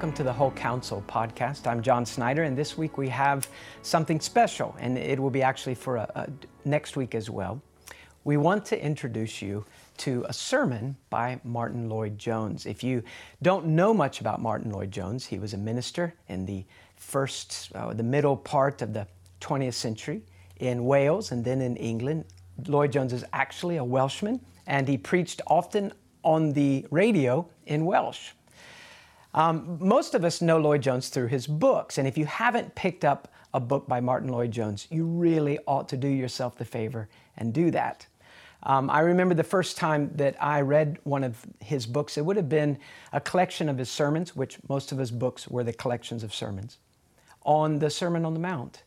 welcome to the Whole Counsel podcast. I'm John Snyder, and this week we have something special, and it will be actually for a, a, next week as well. We want to introduce you to a sermon by Martyn Lloyd-Jones. If you don't know much about Martyn Lloyd-Jones, he was a minister in the first, uh, the middle part of the 20th century in Wales and then in England. Lloyd-Jones is actually a Welshman, and he preached often on the radio in Welsh. Um, most of us know Lloyd Jones through his books, and if you haven't picked up a book by Martyn Lloyd-Jones, you really ought to do yourself the favor and do that. Um, I remember the first time that I read one of his books, it would have been a collection of his sermons, which most of his books were the collections of sermons, on the Sermon on the Mount.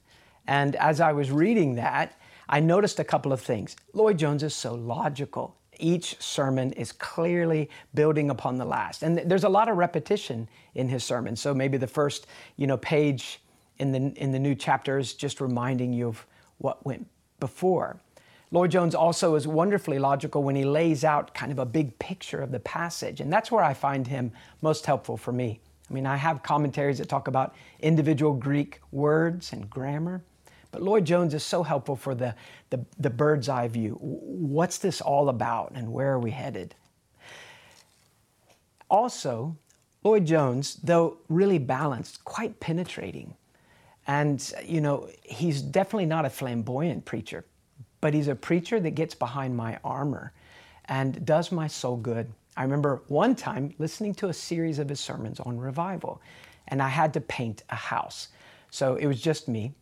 And as I was reading that, I noticed a couple of things. Lloyd-Jones is so logical each sermon is clearly building upon the last. And there's a lot of repetition in his sermon. So maybe the first, you know, page in the in the new chapter is just reminding you of what went before. Lloyd-Jones also is wonderfully logical when he lays out kind of a big picture of the passage. And that's where I find him most helpful for me. I mean, I have commentaries that talk about individual Greek words and grammar. But Lloyd-Jones is so helpful for the, the, the bird's eye view. What's this all about and where are we headed? Also, Lloyd-Jones, though really balanced, quite penetrating. And, you know, he's definitely not a flamboyant preacher, but he's a preacher that gets behind my armor and does my soul good. I remember one time listening to a series of his sermons on revival, and I had to paint a house. So it was just me,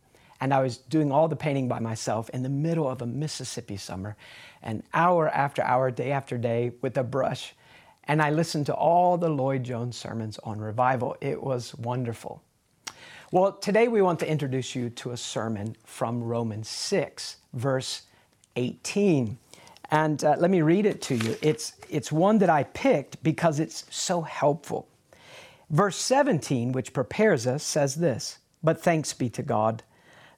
and I was doing all the painting by myself in the middle of a Mississippi summer, and hour after hour, day after day, with a brush. And I listened to all the Lloyd-Jones sermons on revival. It was wonderful. Well, today we want to introduce you to a sermon from Romans 6, verse 18. And uh, let me read it to you. It's, it's one that I picked because it's so helpful. Verse 17, which prepares us, says this But thanks be to God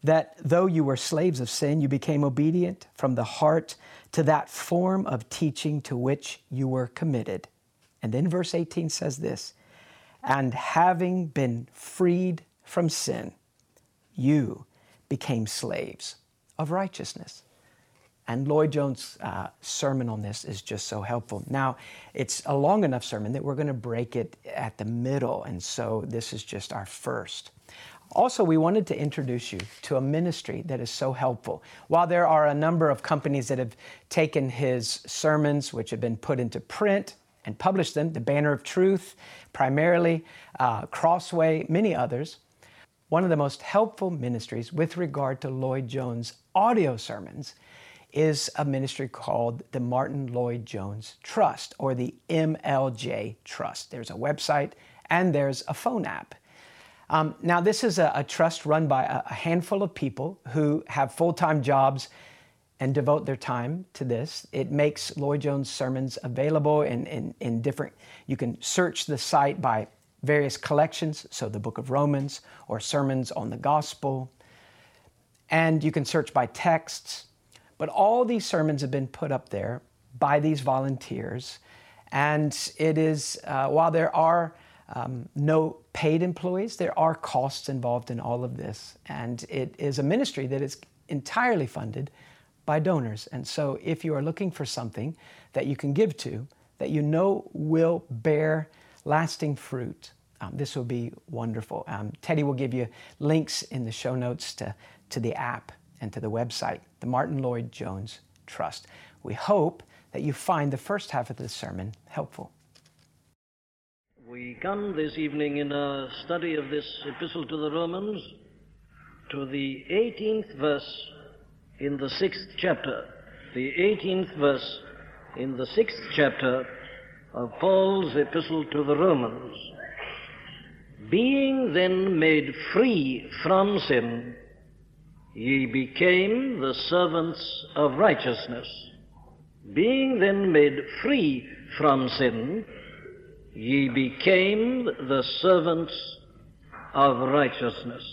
that though you were slaves of sin, you became obedient from the heart to that form of teaching to which you were committed. And then verse 18 says this And having been freed from sin, you became slaves of righteousness. And Lloyd-Jones' uh, sermon on this is just so helpful. Now, it's a long enough sermon that we're going to break it at the middle, and so this is just our first. Also, we wanted to introduce you to a ministry that is so helpful. While there are a number of companies that have taken his sermons, which have been put into print and published them, the Banner of Truth, primarily, uh, Crossway, many others, one of the most helpful ministries with regard to Lloyd-Jones audio sermons is a ministry called the Martyn Lloyd-Jones Trust or the MLJ Trust. There's a website and there's a phone app. Um, now, this is a, a trust run by a, a, handful of people who have full time jobs and devote their time to this. It makes Lloyd-Jones sermons available in, in, in different, you can search the site by various collections, so the book of Romans or sermons on the gospel. And you can search by texts. But all these sermons have been put up there by these volunteers. And it is, uh, while there are um, no paid employees. There are costs involved in all of this. And it is a ministry that is entirely funded by donors. And so if you are looking for something that you can give to, that you know will bear lasting fruit, um, this will be wonderful. Um, Teddy will give you links in the show notes to, to the app and to the website, the Martyn Lloyd-Jones Trust. We hope that you find the first half of this sermon helpful. We come this evening in a study of this epistle to the Romans to the 18th verse in the 6th chapter. The 18th verse in the 6th chapter of Paul's epistle to the Romans. Being then made free from sin, ye became the servants of righteousness. Being then made free from sin, ye became the servants of righteousness.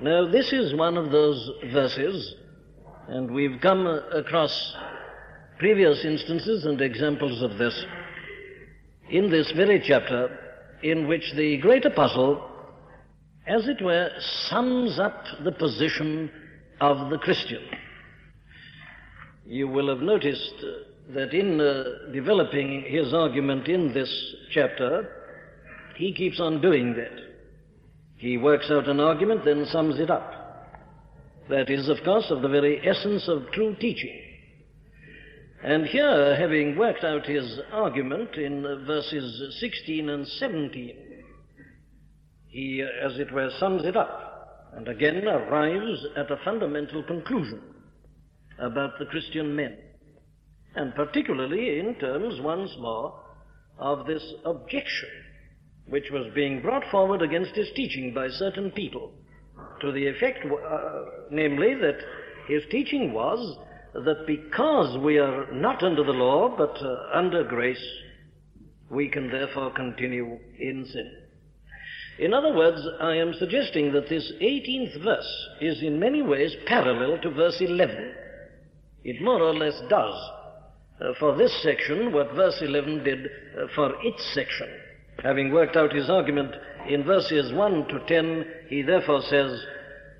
Now, this is one of those verses, and we've come across previous instances and examples of this in this very chapter in which the great apostle, as it were, sums up the position of the Christian. You will have noticed that in uh, developing his argument in this chapter, he keeps on doing that. He works out an argument, then sums it up. That is, of course, of the very essence of true teaching. And here, having worked out his argument in verses 16 and 17, he, as it were, sums it up and again arrives at a fundamental conclusion about the Christian men, and particularly in terms, once more, of this objection which was being brought forward against his teaching by certain people, to the effect, uh, namely, that his teaching was that because we are not under the law but uh, under grace, we can therefore continue in sin. In other words, I am suggesting that this 18th verse is in many ways parallel to verse 11. It more or less does uh, for this section what verse 11 did uh, for its section. Having worked out his argument in verses 1 to 10, he therefore says,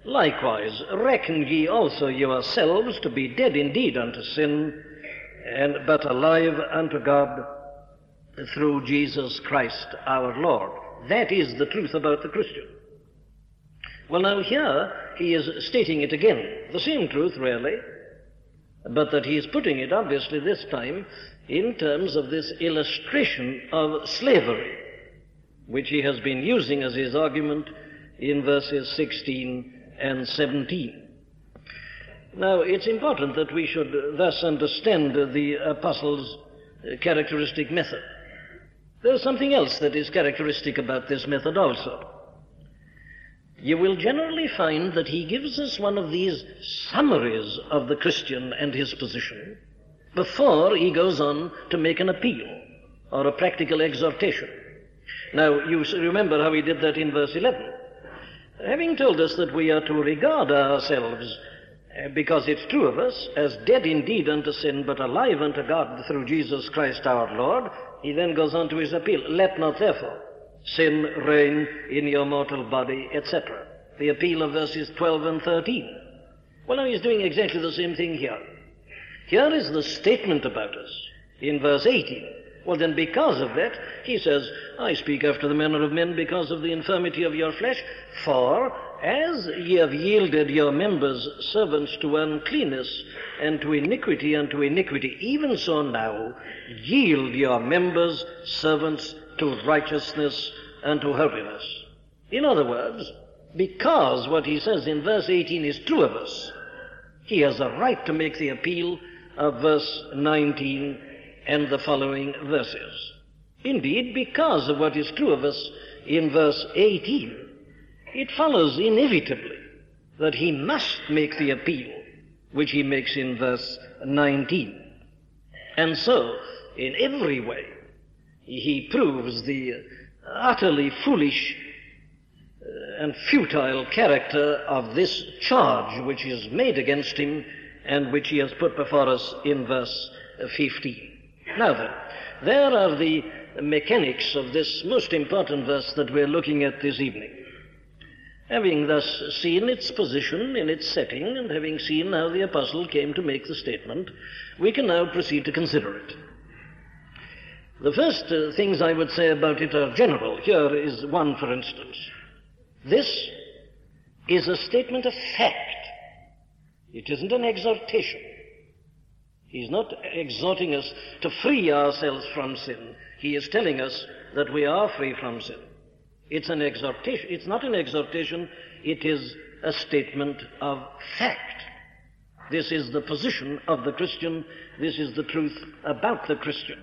Likewise, reckon ye also yourselves to be dead indeed unto sin, and but alive unto God through Jesus Christ our Lord. That is the truth about the Christian. Well, now here he is stating it again, the same truth really, but that he is putting it obviously this time in terms of this illustration of slavery, which he has been using as his argument in verses 16 and 17. Now, it's important that we should thus understand the apostle's characteristic method. There's something else that is characteristic about this method also. You will generally find that he gives us one of these summaries of the Christian and his position before he goes on to make an appeal or a practical exhortation. Now, you remember how he did that in verse 11 having told us that we are to regard ourselves, uh, because it's true of us, as dead indeed unto sin, but alive unto God through Jesus Christ our Lord, he then goes on to his appeal. Let not therefore sin reign in your mortal body, etc. The appeal of verses 12 and 13. Well, now he's doing exactly the same thing here. Here is the statement about us in verse 18. Well, then, because of that, he says, I speak after the manner of men because of the infirmity of your flesh. For as ye have yielded your members servants to uncleanness and to iniquity and to iniquity, even so now yield your members servants to righteousness and to holiness. In other words, because what he says in verse 18 is true of us, he has a right to make the appeal of verse 19 and the following verses. Indeed, because of what is true of us in verse 18, it follows inevitably that he must make the appeal which he makes in verse 19. And so, in every way, he proves the utterly foolish uh, and futile character of this charge which is made against him and which he has put before us in verse 15. Now then, there are the mechanics of this most important verse that we're looking at this evening. Having thus seen its position in its setting, and having seen how the apostle came to make the statement, we can now proceed to consider it. The first uh, things I would say about it are general. Here is one, for instance. This is a statement of fact. It isn't an exhortation. He's not exhorting us to free ourselves from sin. He is telling us that we are free from sin. It's an exhortation. It's not an exhortation. It is a statement of fact. This is the position of the Christian. This is the truth about the Christian.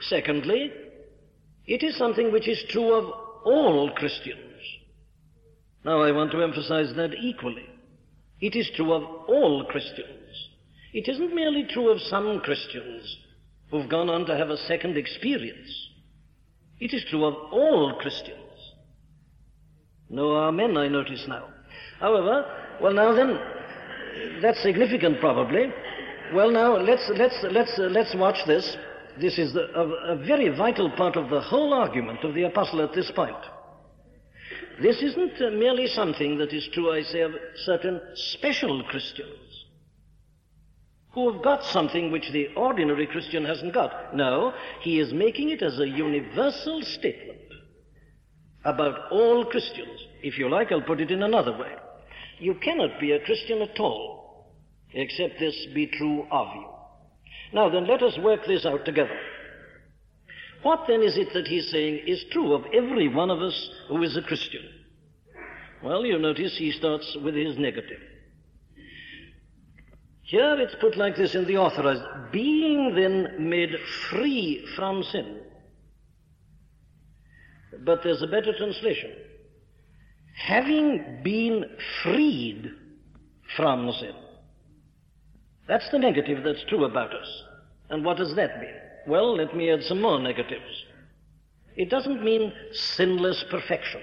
Secondly, it is something which is true of all Christians. Now I want to emphasize that equally. It is true of all Christians. It isn't merely true of some Christians who've gone on to have a second experience. It is true of all Christians. No amen, I notice now. However, well now then, that's significant probably. Well now, let's, let's, let's, uh, let's watch this. This is the, a, a very vital part of the whole argument of the apostle at this point. This isn't uh, merely something that is true, I say, of certain special Christians who have got something which the ordinary Christian hasn't got. No, he is making it as a universal statement about all Christians. If you like, I'll put it in another way. You cannot be a Christian at all except this be true of you. Now then, let us work this out together. What then is it that he's saying is true of every one of us who is a Christian? Well, you notice he starts with his negative. Here it's put like this in the authorized being then made free from sin. But there's a better translation. Having been freed from sin. That's the negative that's true about us. And what does that mean? Well, let me add some more negatives. It doesn't mean sinless perfection.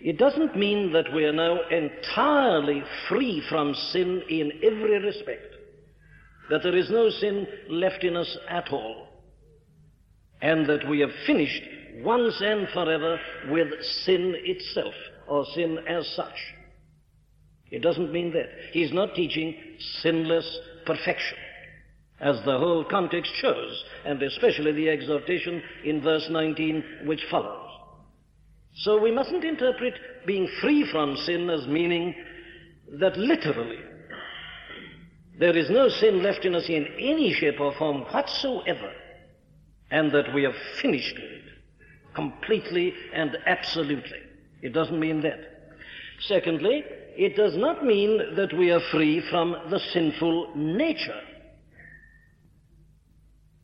It doesn't mean that we are now entirely free from sin in every respect, that there is no sin left in us at all, and that we have finished once and forever with sin itself, or sin as such. It doesn't mean that. He's not teaching sinless perfection, as the whole context shows, and especially the exhortation in verse 19 which follows. So we mustn't interpret being free from sin as meaning that literally there is no sin left in us in any shape or form whatsoever, and that we have finished with it completely and absolutely. It doesn't mean that. Secondly, it does not mean that we are free from the sinful nature.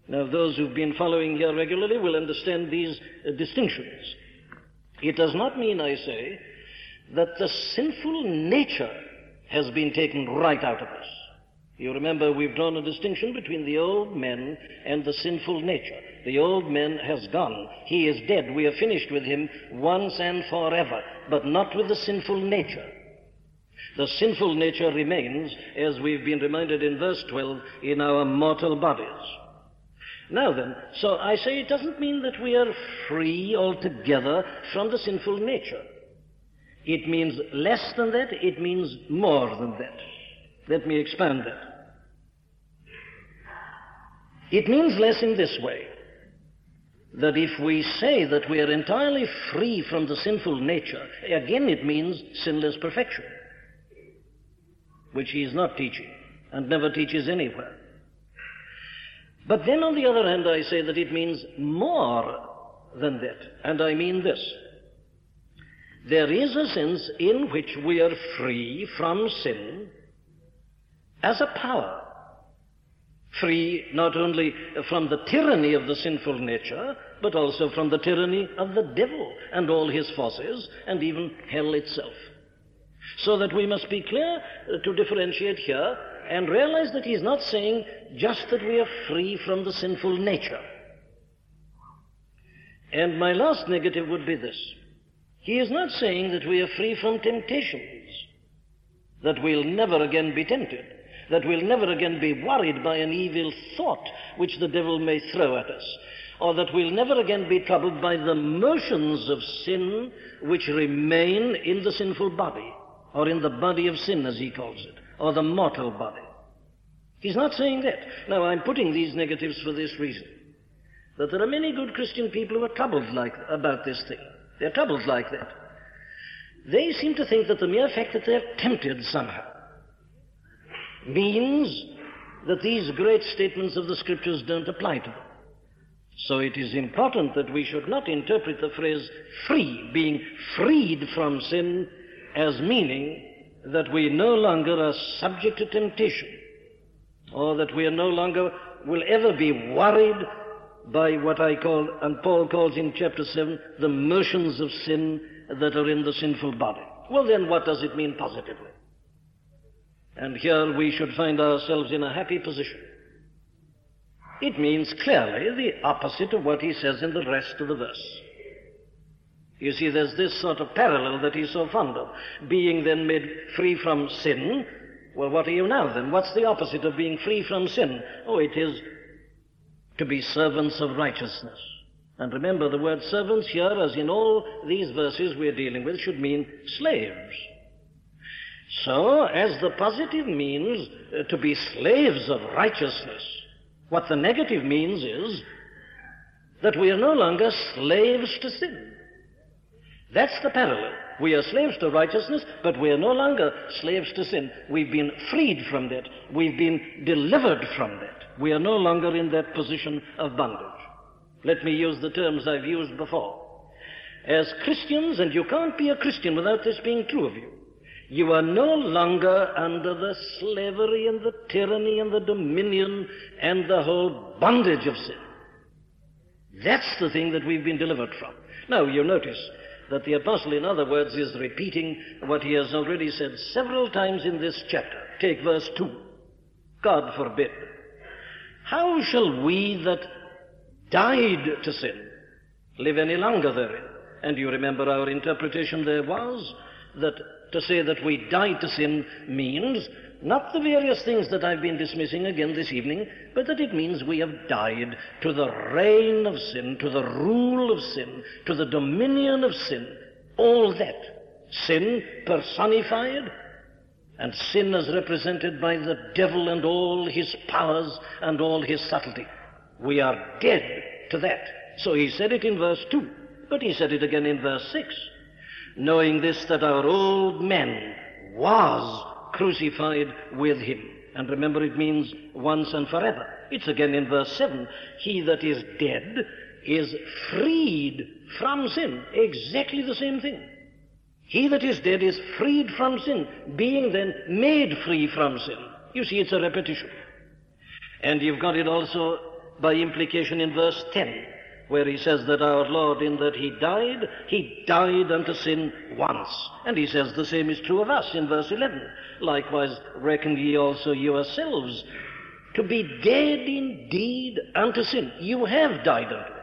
Now, those who've been following here regularly will understand these uh, distinctions. It does not mean, I say, that the sinful nature has been taken right out of us. You remember we've drawn a distinction between the old man and the sinful nature. The old man has gone. He is dead. We are finished with him once and forever, but not with the sinful nature. The sinful nature remains, as we've been reminded in verse 12, in our mortal bodies. Now then, so I say it doesn't mean that we are free altogether from the sinful nature. It means less than that, it means more than that. Let me expand that. It means less in this way that if we say that we are entirely free from the sinful nature, again it means sinless perfection which he is not teaching and never teaches anywhere. But then on the other hand, I say that it means more than that. And I mean this. There is a sense in which we are free from sin as a power. Free not only from the tyranny of the sinful nature, but also from the tyranny of the devil and all his forces, and even hell itself. So that we must be clear uh, to differentiate here and realize that he's not saying just that we are free from the sinful nature. And my last negative would be this. He is not saying that we are free from temptations, that we'll never again be tempted, that we'll never again be worried by an evil thought which the devil may throw at us, or that we'll never again be troubled by the motions of sin which remain in the sinful body or in the body of sin, as he calls it, or the mortal body. He's not saying that. Now, I'm putting these negatives for this reason. That there are many good Christian people who are troubled like, about this thing. They're troubled like that. They seem to think that the mere fact that they're tempted somehow means that these great statements of the Scriptures don't apply to them. So it is important that we should not interpret the phrase free, being freed from sin, as meaning that we no longer are subject to temptation, or that we are no longer will ever be worried by what I call, and Paul calls in chapter 7, the motions of sin that are in the sinful body. Well, then, what does it mean positively? And here we should find ourselves in a happy position. It means clearly the opposite of what he says in the rest of the verse. You see, there's this sort of parallel that he's so fond of. Being then made free from sin. Well, what are you now then? What's the opposite of being free from sin? Oh, it is to be servants of righteousness. And remember, the word servants here, as in all these verses we're dealing with, should mean slaves. So, as the positive means uh, to be slaves of righteousness, what the negative means is that we are no longer slaves to sin. That's the parallel. We are slaves to righteousness, but we are no longer slaves to sin. We've been freed from that. We've been delivered from that. We are no longer in that position of bondage. Let me use the terms I've used before. As Christians, and you can't be a Christian without this being true of you, you are no longer under the slavery and the tyranny and the dominion and the whole bondage of sin. That's the thing that we've been delivered from. Now, you notice that the apostle, in other words, is repeating what he has already said several times in this chapter. Take verse 2. God forbid. How shall we that died to sin live any longer therein? And you remember our interpretation there was that to say that we died to sin means not the various things that I've been dismissing again this evening, but that it means we have died to the reign of sin, to the rule of sin, to the dominion of sin. All that. Sin personified, and sin as represented by the devil and all his powers and all his subtlety. We are dead to that. So he said it in verse 2, but he said it again in verse 6. Knowing this, that our old man was crucified with him. And remember, it means once and forever. It's again in verse 7. He that is dead is freed from sin. Exactly the same thing. He that is dead is freed from sin, being then made free from sin. You see, it's a repetition. And you've got it also by implication in verse 10 where he says that our Lord, in that he died, he died unto sin once. And he says the same is true of us in verse 11. Likewise, reckon ye also yourselves to be dead indeed unto sin. You have died unto it.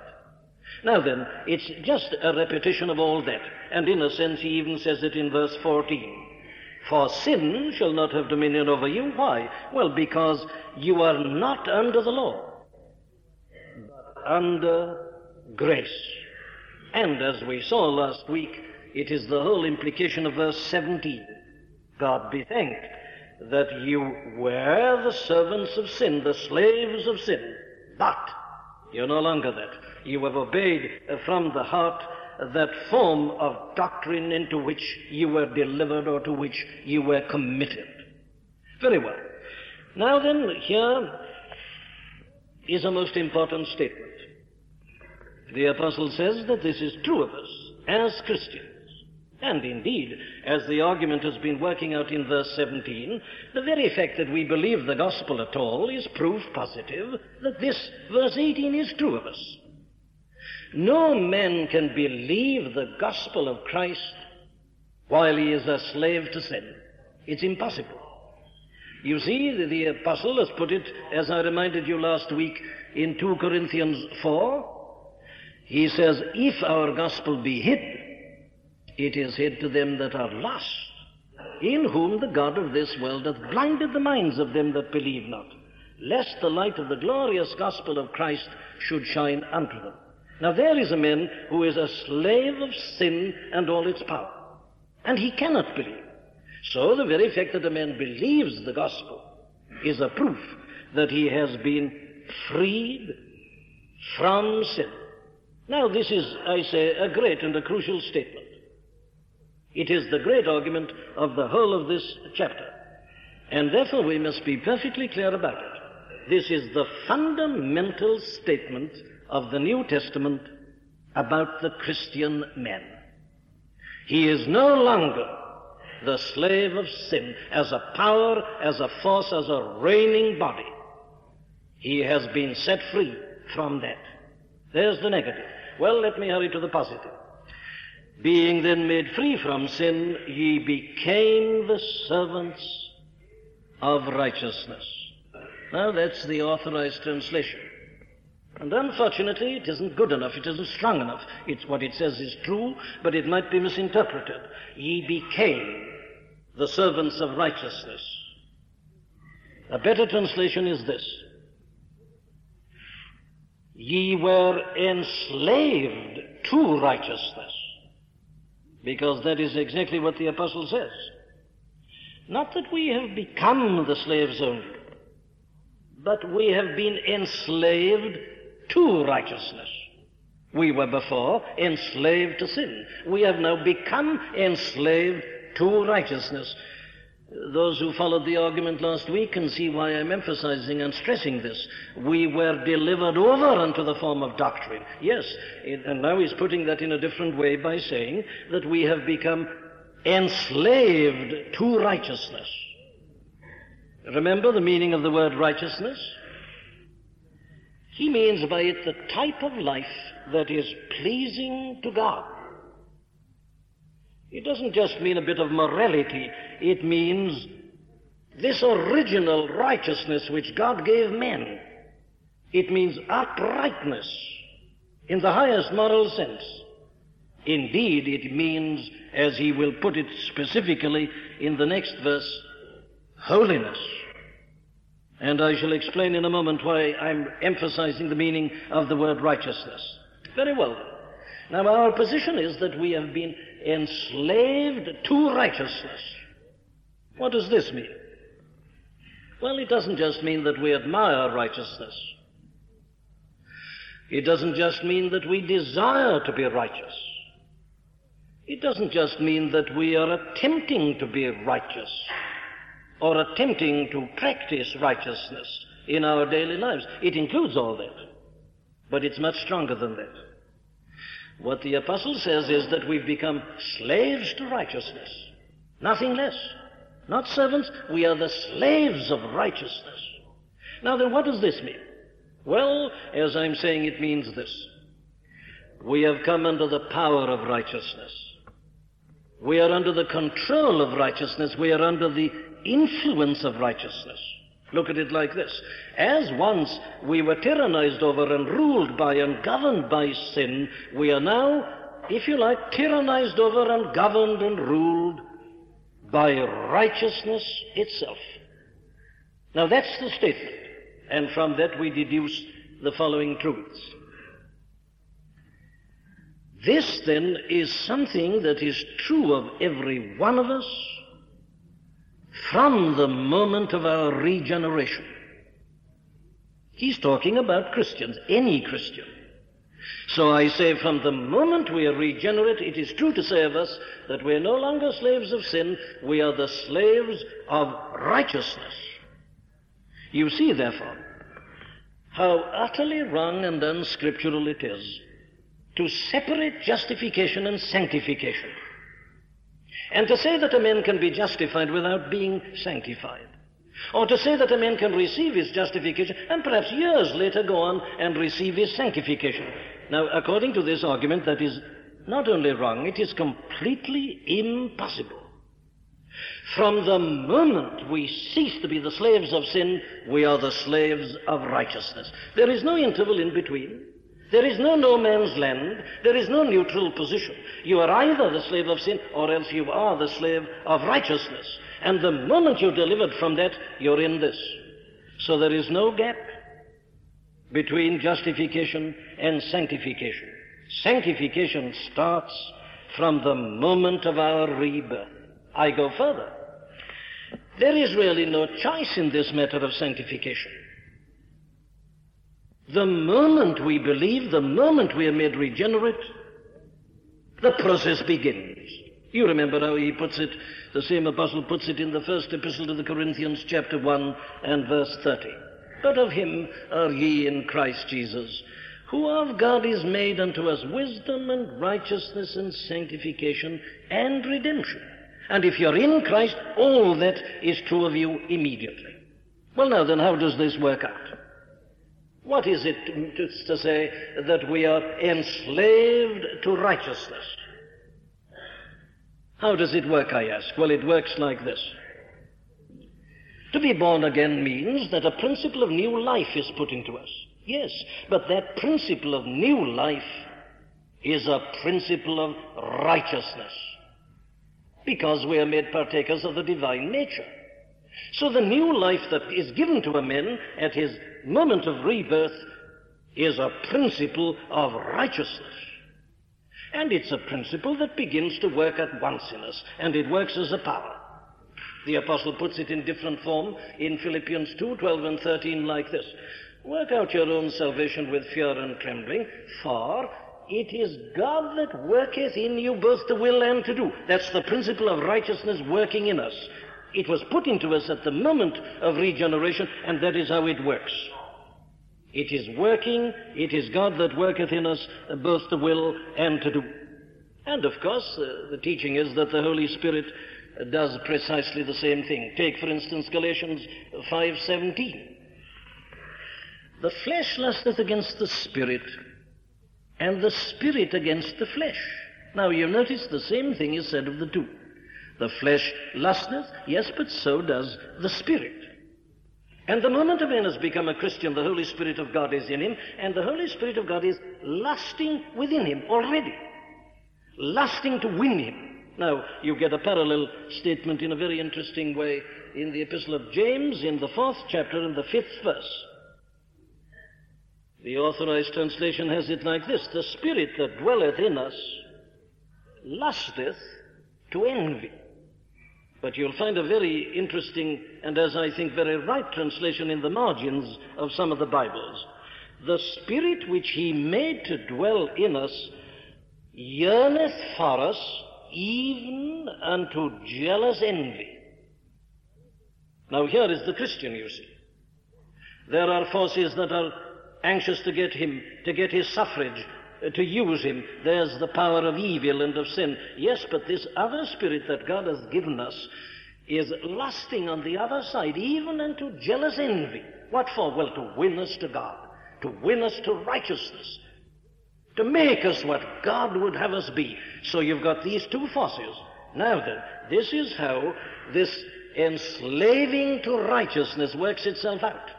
Now then, it's just a repetition of all that. And in a sense, he even says it in verse 14. For sin shall not have dominion over you. Why? Well, because you are not under the law, but under grace. And as we saw last week, it is the whole implication of verse 17. God be thanked that you were the servants of sin, the slaves of sin, but you're no longer that. You have obeyed from the heart that form of doctrine into which you were delivered or to which you were committed. Very well. Now then, here is a most important statement. The apostle says that this is true of us as Christians. And indeed, as the argument has been working out in verse 17, the very fact that we believe the gospel at all is proof positive that this verse 18 is true of us. No man can believe the gospel of Christ while he is a slave to sin. It's impossible. You see, the, the apostle has put it, as I reminded you last week, in 2 Corinthians 4, he says, if our gospel be hid, it is hid to them that are lost, in whom the God of this world hath blinded the minds of them that believe not, lest the light of the glorious gospel of Christ should shine unto them. Now there is a man who is a slave of sin and all its power, and he cannot believe. So the very fact that a man believes the gospel is a proof that he has been freed from sin. Now, this is, I say, a great and a crucial statement. It is the great argument of the whole of this chapter. And therefore, we must be perfectly clear about it. This is the fundamental statement of the New Testament about the Christian man. He is no longer the slave of sin as a power, as a force, as a reigning body. He has been set free from that. There's the negative. Well, let me hurry to the positive. Being then made free from sin, ye became the servants of righteousness. Now that's the authorized translation. And unfortunately, it isn't good enough, it isn't strong enough. It's what it says is true, but it might be misinterpreted. Ye became the servants of righteousness. A better translation is this ye were enslaved to righteousness. Because that is exactly what the apostle says. Not that we have become the slaves only, but we have been enslaved to righteousness. We were before enslaved to sin. We have now become enslaved to righteousness. Those who followed the argument last week can see why I'm emphasizing and stressing this. We were delivered over unto the form of doctrine. Yes, and now he's putting that in a different way by saying that we have become enslaved to righteousness. Remember the meaning of the word righteousness? He means by it the type of life that is pleasing to God. It doesn't just mean a bit of morality, it means this original righteousness which God gave men. It means uprightness in the highest moral sense. Indeed, it means, as he will put it specifically in the next verse, holiness. And I shall explain in a moment why I'm emphasizing the meaning of the word righteousness. Very well. Now, our position is that we have been enslaved to righteousness. What does this mean? Well, it doesn't just mean that we admire righteousness. It doesn't just mean that we desire to be righteous. It doesn't just mean that we are attempting to be righteous or attempting to practice righteousness in our daily lives. It includes all that. But it's much stronger than that. What the apostle says is that we've become slaves to righteousness. Nothing less. Not servants, we are the slaves of righteousness. Now then, what does this mean? Well, as I'm saying, it means this. We have come under the power of righteousness. We are under the control of righteousness. We are under the influence of righteousness. Look at it like this. As once we were tyrannized over and ruled by and governed by sin, we are now, if you like, tyrannized over and governed and ruled by righteousness itself. Now that's the statement. And from that we deduce the following truths. This then is something that is true of every one of us from the moment of our regeneration. He's talking about Christians, any Christian. So I say from the moment we are regenerate, it is true to say of us that we are no longer slaves of sin, we are the slaves of righteousness. You see, therefore, how utterly wrong and unscriptural it is to separate justification and sanctification. And to say that a man can be justified without being sanctified. Or to say that a man can receive his justification and perhaps years later go on and receive his sanctification. Now, according to this argument, that is not only wrong, it is completely impossible. From the moment we cease to be the slaves of sin, we are the slaves of righteousness. There is no interval in between. There is no no man's land. There is no neutral position. You are either the slave of sin or else you are the slave of righteousness. And the moment you're delivered from that, you're in this. So there is no gap between justification and sanctification. Sanctification starts from the moment of our rebirth. I go further. There is really no choice in this matter of sanctification. The moment we believe, the moment we are made regenerate, the process begins. You remember how he puts it, the same apostle puts it in the first epistle to the Corinthians, chapter 1 and verse 30. But of him are ye in Christ Jesus, who of God is made unto us wisdom and righteousness and sanctification and redemption. And if you're in Christ, all that is true of you immediately. Well, now then, how does this work out? What is it to, say that we are enslaved to righteousness? How does it work, I ask? Well, it works like this. To be born again means that a principle of new life is put into us. Yes, but that principle of new life is a principle of righteousness because we are made partakers of the divine nature. So the new life that is given to a man at his moment of rebirth is a principle of righteousness. And it's a principle that begins to work at once in us, and it works as a power. The apostle puts it in different form in Philippians 2, 12 and 13 like this. Work out your own salvation with fear and trembling, for it is God that worketh in you both to will and to do. That's the principle of righteousness working in us. It was put into us at the moment of regeneration, and that is how it works. It is working, it is God that worketh in us both to will and to do. And of course, uh, the teaching is that the Holy Spirit does precisely the same thing. Take, for instance, Galatians 5:17. The flesh lusteth against the spirit, and the spirit against the flesh. Now you notice the same thing is said of the two. The flesh lusteth, yes, but so does the spirit. And the moment a man has become a Christian, the Holy Spirit of God is in him, and the Holy Spirit of God is lusting within him already, lusting to win him. Now, you get a parallel statement in a very interesting way in the Epistle of James, in the fourth chapter, in the fifth verse. The authorized translation has it like this The Spirit that dwelleth in us lusteth to envy. But you'll find a very interesting and, as I think, very right translation in the margins of some of the Bibles. The Spirit which He made to dwell in us yearneth for us even unto jealous envy. Now, here is the Christian, you see. There are forces that are anxious to get him, to get his suffrage, to use him. There's the power of evil and of sin. Yes, but this other spirit that God has given us is lusting on the other side, even into jealous envy. What for? Well, to win us to God, to win us to righteousness, to make us what God would have us be. So you've got these two forces. Now then, this is how this enslaving to righteousness works itself out.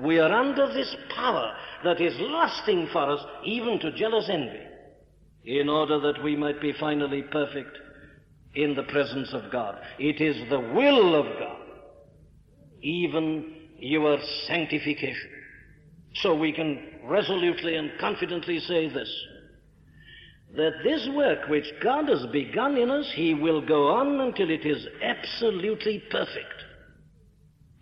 We are under this power that is lusting for us even to jealous envy, in order that we might be finally perfect in the presence of God. It is the will of God, even your sanctification. So we can resolutely and confidently say this that this work which God has begun in us, He will go on until it is absolutely perfect.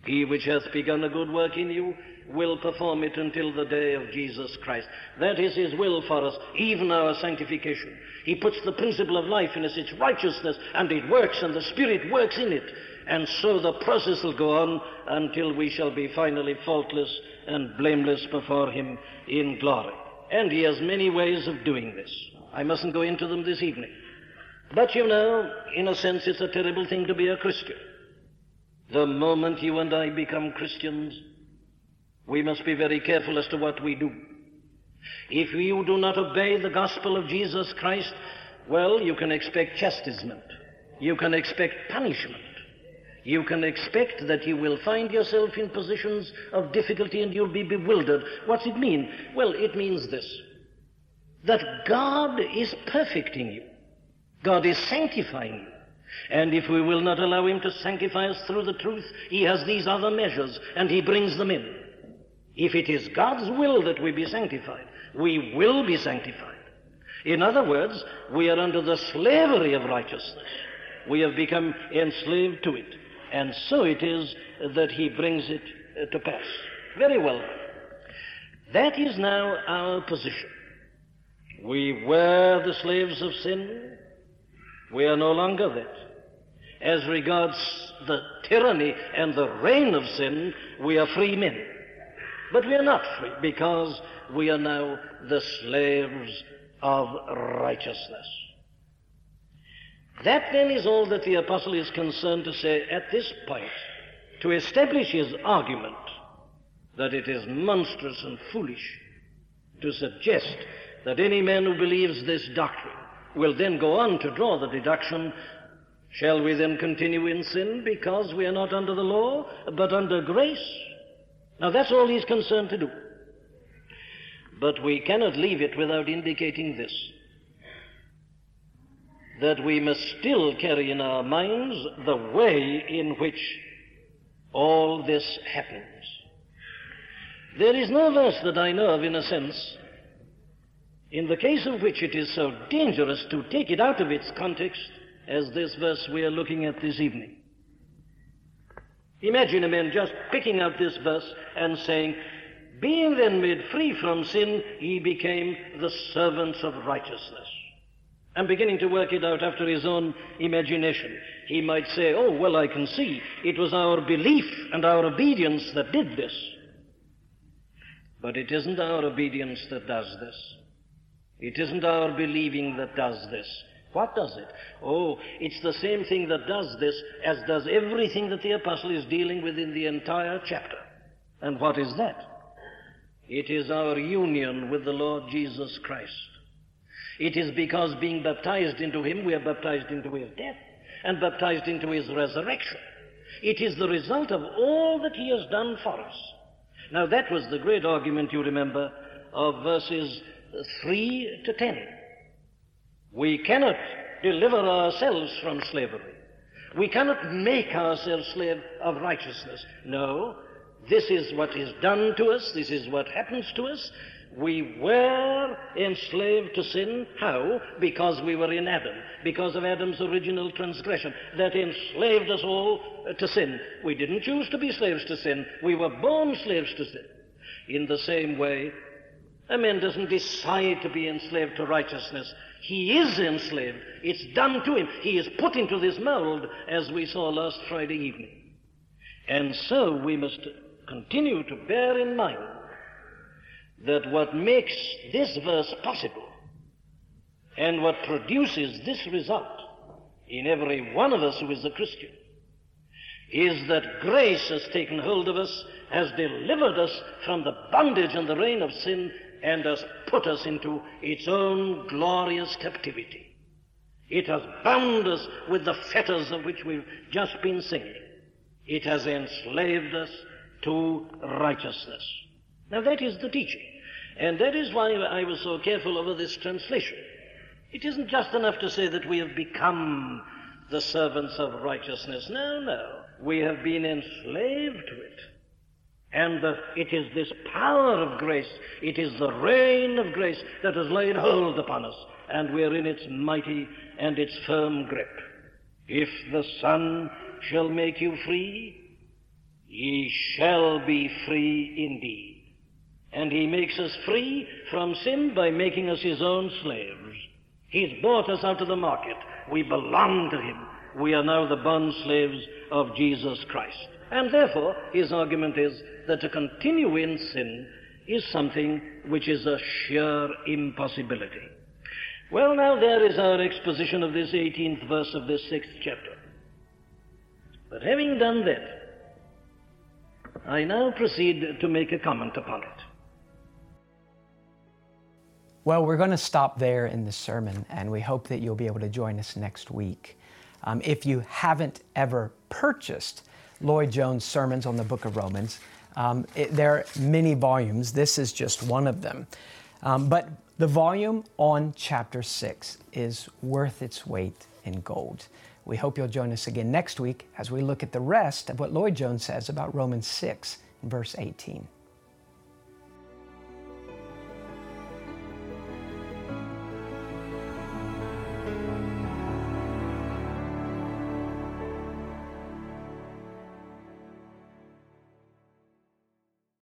He which hath begun a good work in you will perform it until the day of Jesus Christ. That is His will for us, even our sanctification. He puts the principle of life in us, its righteousness, and it works, and the Spirit works in it. And so the process will go on until we shall be finally faultless and blameless before Him in glory. And He has many ways of doing this. I mustn't go into them this evening. But you know, in a sense, it's a terrible thing to be a Christian. The moment you and I become Christians, we must be very careful as to what we do. If you do not obey the gospel of Jesus Christ, well, you can expect chastisement. You can expect punishment. You can expect that you will find yourself in positions of difficulty and you'll be bewildered. What's it mean? Well, it means this that God is perfecting you, God is sanctifying you. And if we will not allow Him to sanctify us through the truth, He has these other measures and He brings them in. If it is God's will that we be sanctified, we will be sanctified. In other words, we are under the slavery of righteousness. We have become enslaved to it. And so it is that He brings it uh, to pass. Very well. That is now our position. We were the slaves of sin. We are no longer that. As regards the tyranny and the reign of sin, we are free men. But we are not free because we are now the slaves of righteousness. That then is all that the apostle is concerned to say at this point to establish his argument that it is monstrous and foolish to suggest that any man who believes this doctrine will then go on to draw the deduction shall we then continue in sin because we are not under the law but under grace? Now that's all he's concerned to do. But we cannot leave it without indicating this that we must still carry in our minds the way in which all this happens. There is no verse that I know of, in a sense, in the case of which it is so dangerous to take it out of its context as this verse we are looking at this evening. Imagine a man just picking out this verse and saying, being then made free from sin, he became the servants of righteousness. And beginning to work it out after his own imagination, he might say, Oh, well, I can see it was our belief and our obedience that did this. But it isn't our obedience that does this. It isn't our believing that does this. What does it? Oh, it's the same thing that does this as does everything that the apostle is dealing with in the entire chapter. And what is that? It is our union with the Lord Jesus Christ. It is because being baptized into Him, we are baptized into His death and baptized into His resurrection. It is the result of all that He has done for us. Now that was the great argument, you remember, of verses 3 to 10. We cannot deliver ourselves from slavery. We cannot make ourselves slave of righteousness. No, this is what is done to us. This is what happens to us. We were enslaved to sin. How? Because we were in Adam. Because of Adam's original transgression. That enslaved us all uh, to sin. We didn't choose to be slaves to sin. We were born slaves to sin. In the same way, a man doesn't decide to be enslaved to righteousness. He is enslaved. It's done to him. He is put into this mold, as we saw last Friday evening. And so we must continue to bear in mind that what makes this verse possible and what produces this result in every one of us who is a Christian is that grace has taken hold of us, has delivered us from the bondage and the reign of sin, and has put us into its own glorious captivity. It has bound us with the fetters of which we've just been singing. It has enslaved us to righteousness. Now that is the teaching. And that is why I was so careful over this translation. It isn't just enough to say that we have become the servants of righteousness. No, no. We have been enslaved to it. And the, it is this power of grace, it is the reign of grace that has laid hold upon us, and we are in its mighty and its firm grip. If the Son shall make you free, ye shall be free indeed. And he makes us free from sin by making us his own slaves. He's bought us out of the market. We belong to him. We are now the bond slaves of Jesus Christ. And therefore, his argument is that to continue in sin is something which is a sheer impossibility. Well, now there is our exposition of this 18th verse of this 6th chapter. But having done that, I now proceed to make a comment upon it. Well, we're going to stop there in the sermon, and we hope that you'll be able to join us next week. Um, if you haven't ever purchased Lloyd Jones' sermons on the book of Romans, um, it, there are many volumes. This is just one of them. Um, but the volume on chapter 6 is worth its weight in gold. We hope you'll join us again next week as we look at the rest of what Lloyd Jones says about Romans 6, verse 18.